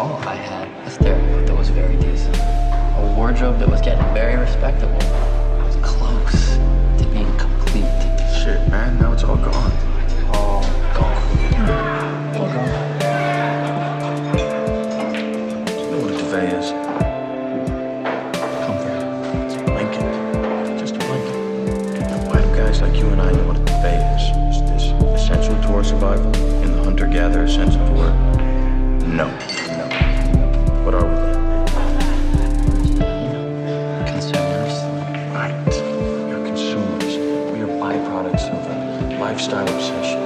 Oh, I had a stereo that was very decent, a wardrobe that was getting very respectable. I was close to being complete. Shit, man, now it's all gone. All gone. All gone. You know what a duvet is? Comfort. It's a blanket. Just a blanket. Now, why do guys like you and I know what a duvet is? Is this essential to our survival in the hunter-gatherer sense of the word? No. Lifestyle obsession.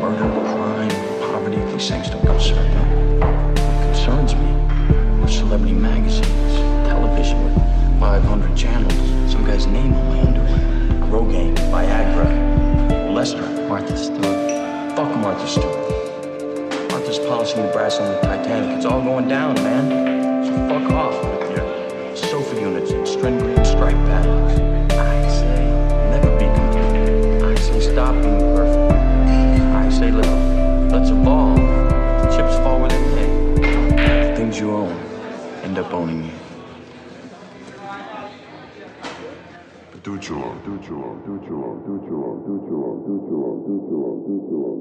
Murder, crime, poverty, these things don't concern me. What concerns me are celebrity magazines, television with 500 channels, some guy's name on my underwear, Rogaine, Viagra, Olestra, Martha Stewart. fuck Martha Stewart. Martha's polishing the brass on the Titanic. It's all going down, man. So fuck off with your sofa units and Strinne green stripe patterns. End up owning you. Duccio, Duccio, Duccio, Duccio, Duccio, Duccio.